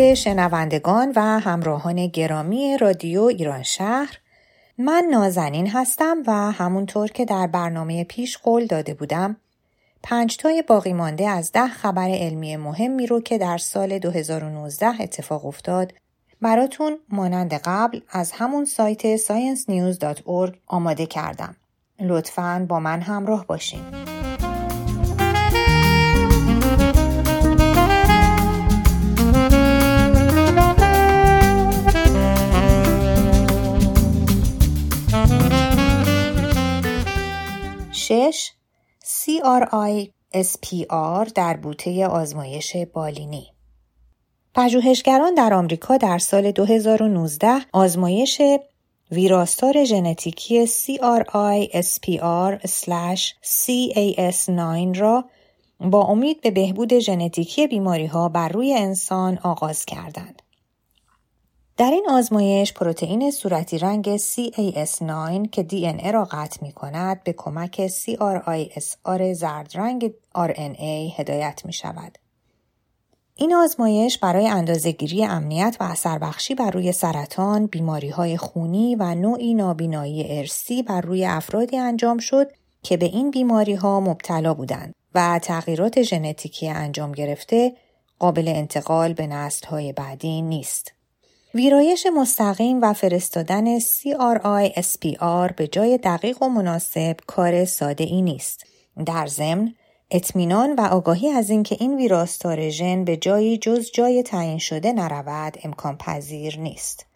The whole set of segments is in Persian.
به شنوندگان و همراهان گرامی رادیو ایران شهر من نازنین هستم و همونطور که در برنامه پیش قول داده بودم پنجتای باقی مانده از ده خبر علمی مهمی رو که در سال 2019 اتفاق افتاد براتون مانند قبل از همون سایت sciencenews.org آماده کردم. لطفاً با من همراه باشین. شش CRI SPR در بوته آزمایش بالینی پژوهشگران در آمریکا در سال 2019 آزمایش ویراستار ژنتیکی CRI SPR CAS9 را با امید به بهبود ژنتیکی بیماری ها بر روی انسان آغاز کردند. در این آزمایش پروتئین صورتی رنگ CAS9 که DNA را قطع می کند به کمک CRISR زرد رنگ RNA هدایت می شود. این آزمایش برای اندازهگیری امنیت و اثر بخشی بر روی سرطان، بیماری های خونی و نوعی نابینایی ارسی بر روی افرادی انجام شد که به این بیماری ها مبتلا بودند و تغییرات ژنتیکی انجام گرفته قابل انتقال به نسل های بعدی نیست. ویرایش مستقیم و فرستادن CRI SPR به جای دقیق و مناسب کار ساده ای نیست. در ضمن اطمینان و آگاهی از اینکه این ویراستار ژن به جایی جز جای تعیین شده نرود امکان پذیر نیست.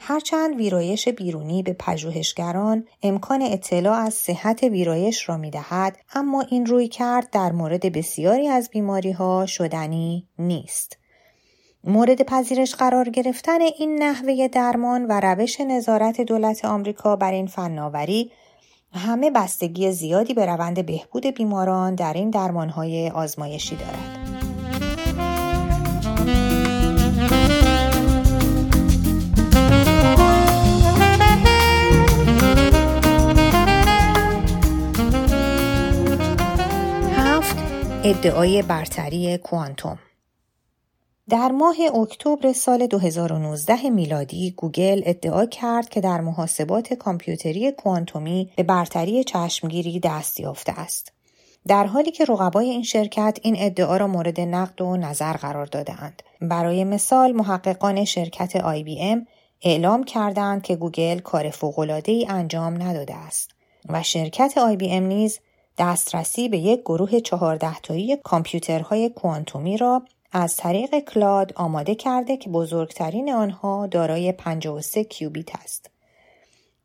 هرچند ویرایش بیرونی به پژوهشگران امکان اطلاع از صحت ویرایش را می دهد، اما این روی کرد در مورد بسیاری از بیماری ها شدنی نیست. مورد پذیرش قرار گرفتن این نحوه درمان و روش نظارت دولت آمریکا بر این فناوری همه بستگی زیادی به روند بهبود بیماران در این درمانهای آزمایشی دارد. هفت ادعای برتری کوانتوم در ماه اکتبر سال 2019 میلادی گوگل ادعا کرد که در محاسبات کامپیوتری کوانتومی به برتری چشمگیری دست یافته است. در حالی که رقبای این شرکت این ادعا را مورد نقد و نظر قرار دادهاند. برای مثال محققان شرکت آی بی ام اعلام کردند که گوگل کار ای انجام نداده است و شرکت آی بی ام نیز دسترسی به یک گروه چهارده تایی کامپیوترهای کوانتومی را از طریق cloud آماده کرده که بزرگترین آنها دارای 53 کیوبیت است.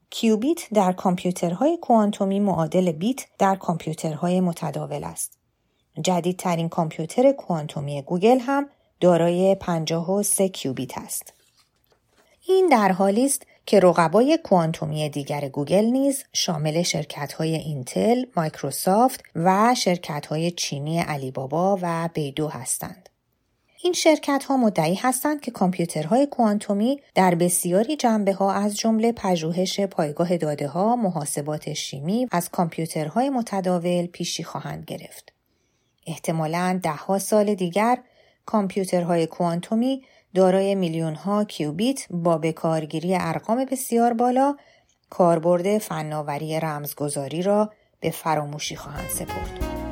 کیوبیت در کامپیوترهای کوانتومی معادل بیت در کامپیوترهای متداول است. جدیدترین کامپیوتر کوانتومی گوگل هم دارای 53 کیوبیت است. این در حالی است که رقبای کوانتومی دیگر گوگل نیز شامل شرکت‌های اینتل، مایکروسافت و شرکت‌های چینی علی بابا و بایدو هستند. این شرکت ها مدعی هستند که کامپیوترهای کوانتومی در بسیاری جنبه ها از جمله پژوهش پایگاه داده ها، محاسبات شیمی از کامپیوترهای متداول پیشی خواهند گرفت. احتمالاً دهها سال دیگر کامپیوترهای کوانتومی دارای میلیون ها کیوبیت با بکارگیری ارقام بسیار بالا کاربرد فناوری رمزگذاری را به فراموشی خواهند سپرد.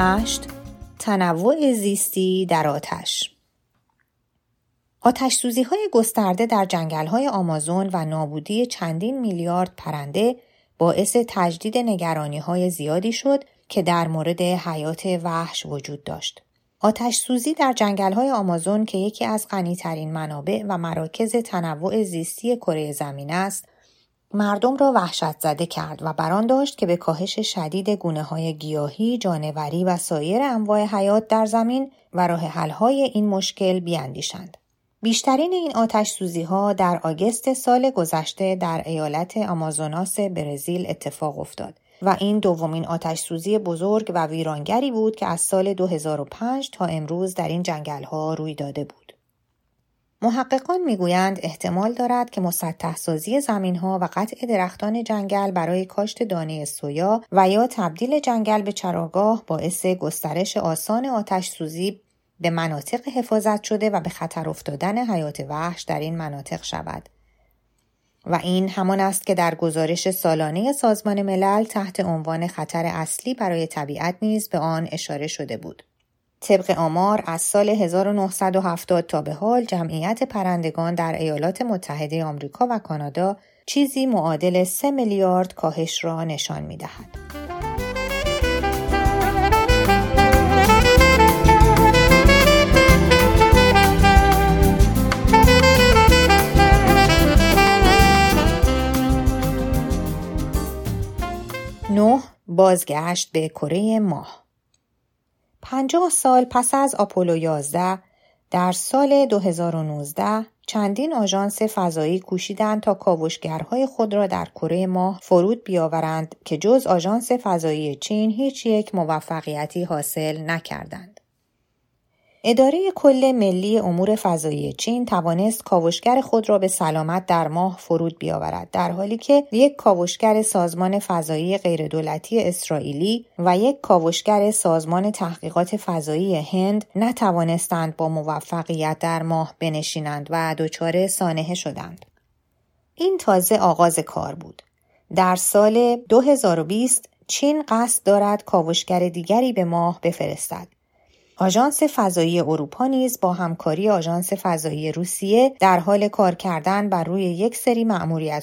هشت تنوع زیستی در آتش آتش سوزی های گسترده در جنگل های آمازون و نابودی چندین میلیارد پرنده باعث تجدید نگرانی های زیادی شد که در مورد حیات وحش وجود داشت. آتش سوزی در جنگل های آمازون که یکی از غنیترین منابع و مراکز تنوع زیستی کره زمین است، مردم را وحشت زده کرد و بران داشت که به کاهش شدید گونه های گیاهی، جانوری و سایر انواع حیات در زمین و راه حل های این مشکل بیاندیشند. بیشترین این آتش سوزی ها در آگست سال گذشته در ایالت آمازوناس برزیل اتفاق افتاد و این دومین آتش سوزی بزرگ و ویرانگری بود که از سال 2005 تا امروز در این جنگل ها روی داده بود. محققان می‌گویند احتمال دارد که مسطح سازی زمین ها و قطع درختان جنگل برای کاشت دانه سویا و یا تبدیل جنگل به چراگاه باعث گسترش آسان آتش سوزی به مناطق حفاظت شده و به خطر افتادن حیات وحش در این مناطق شود. و این همان است که در گزارش سالانه سازمان ملل تحت عنوان خطر اصلی برای طبیعت نیز به آن اشاره شده بود. طبق آمار از سال 1970 تا به حال جمعیت پرندگان در ایالات متحده آمریکا و کانادا چیزی معادل 3 میلیارد کاهش را نشان می دهد. نه بازگشت به کره ماه پنجاه سال پس از آپولو 11 در سال 2019 چندین آژانس فضایی کوشیدند تا کاوشگرهای خود را در کره ماه فرود بیاورند که جز آژانس فضایی چین هیچ یک موفقیتی حاصل نکردند. اداره کل ملی امور فضایی چین توانست کاوشگر خود را به سلامت در ماه فرود بیاورد در حالی که یک کاوشگر سازمان فضایی غیردولتی اسرائیلی و یک کاوشگر سازمان تحقیقات فضایی هند نتوانستند با موفقیت در ماه بنشینند و دچار سانحه شدند. این تازه آغاز کار بود. در سال 2020 چین قصد دارد کاوشگر دیگری به ماه بفرستد. آژانس فضایی اروپا نیز با همکاری آژانس فضایی روسیه در حال کار کردن بر روی یک سری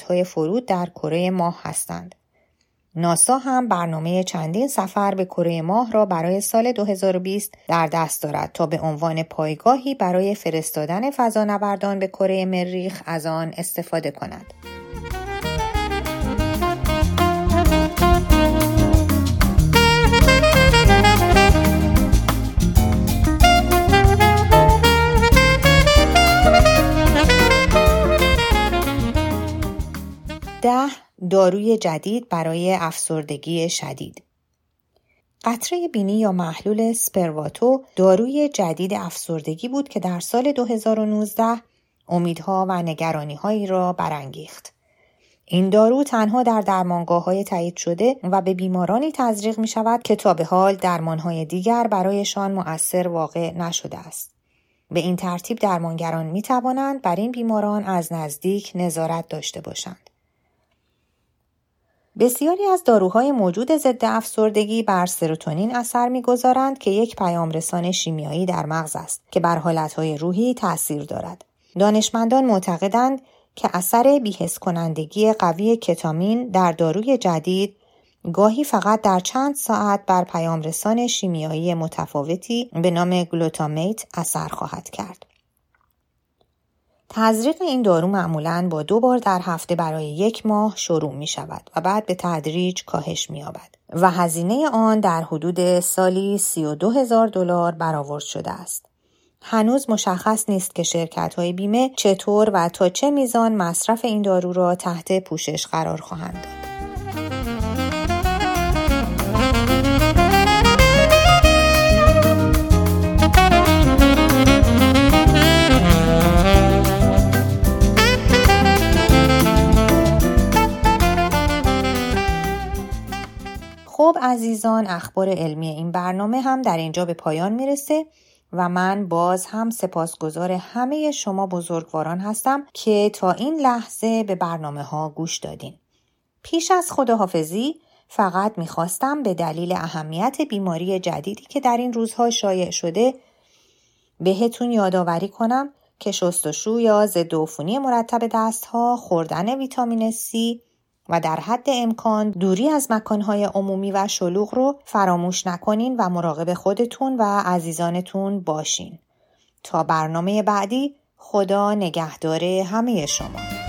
های فرود در کره ماه هستند. ناسا هم برنامه چندین سفر به کره ماه را برای سال 2020 در دست دارد تا به عنوان پایگاهی برای فرستادن فضانوردان به کره مریخ از آن استفاده کند. ده داروی جدید برای افسردگی شدید قطره بینی یا محلول سپرواتو داروی جدید افسردگی بود که در سال 2019 امیدها و نگرانی هایی را برانگیخت. این دارو تنها در درمانگاه های تایید شده و به بیمارانی تزریق می شود که تا به حال درمان های دیگر برایشان مؤثر واقع نشده است. به این ترتیب درمانگران می توانند بر این بیماران از نزدیک نظارت داشته باشند. بسیاری از داروهای موجود ضد افسردگی بر سروتونین اثر می‌گذارند که یک پیامرسان شیمیایی در مغز است که بر حالتهای روحی تاثیر دارد. دانشمندان معتقدند که اثر بیهس کنندگی قوی کتامین در داروی جدید گاهی فقط در چند ساعت بر پیامرسان شیمیایی متفاوتی به نام گلوتامیت اثر خواهد کرد. تزریق این دارو معمولا با دو بار در هفته برای یک ماه شروع می شود و بعد به تدریج کاهش می یابد و هزینه آن در حدود سالی 32 هزار دلار برآورد شده است. هنوز مشخص نیست که شرکت های بیمه چطور و تا چه میزان مصرف این دارو را تحت پوشش قرار خواهند داد. خب عزیزان اخبار علمی این برنامه هم در اینجا به پایان می‌رسه و من باز هم سپاسگزار همه شما بزرگواران هستم که تا این لحظه به برنامه ها گوش دادین. پیش از خداحافظی فقط می‌خواستم به دلیل اهمیت بیماری جدیدی که در این روزها شایع شده بهتون یادآوری کنم که شستشو یا ضد عفونی مرتب دستها، خوردن ویتامین C و در حد امکان دوری از مکانهای عمومی و شلوغ رو فراموش نکنین و مراقب خودتون و عزیزانتون باشین. تا برنامه بعدی خدا نگهدار همه شما.